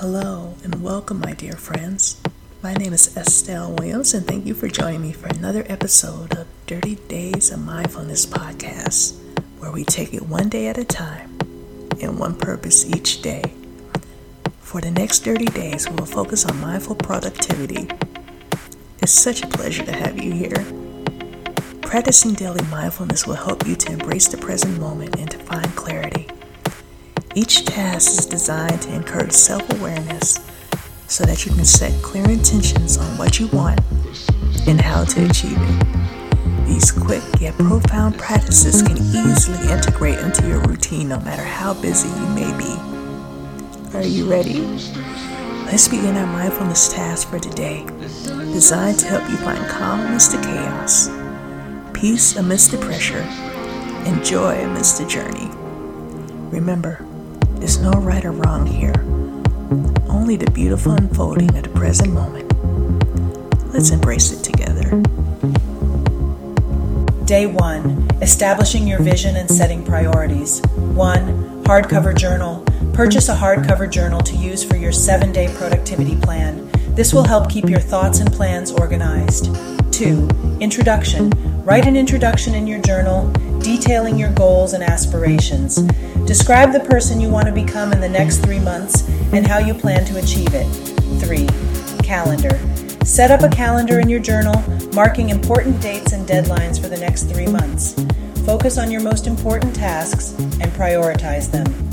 Hello and welcome, my dear friends. My name is Estelle Williams, and thank you for joining me for another episode of Thirty Days of Mindfulness podcast, where we take it one day at a time and one purpose each day. For the next 30 days, we will focus on mindful productivity. It's such a pleasure to have you here. Practicing daily mindfulness will help you to embrace the present moment and to find clarity. Each task is designed to encourage self awareness so that you can set clear intentions on what you want and how to achieve it. These quick yet profound practices can easily integrate into your routine no matter how busy you may be. Are you ready? Let's begin our mindfulness task for today, designed to help you find calm amidst the chaos peace amidst the pressure, and joy amidst the journey. Remember, there's no right or wrong here, only the beautiful unfolding of the present moment. Let's embrace it together. Day 1 Establishing your vision and setting priorities. 1. Hardcover journal. Purchase a hardcover journal to use for your seven day productivity plan. This will help keep your thoughts and plans organized. 2. Introduction. Write an introduction in your journal detailing your goals and aspirations. Describe the person you want to become in the next three months and how you plan to achieve it. 3. Calendar. Set up a calendar in your journal marking important dates and deadlines for the next three months. Focus on your most important tasks and prioritize them.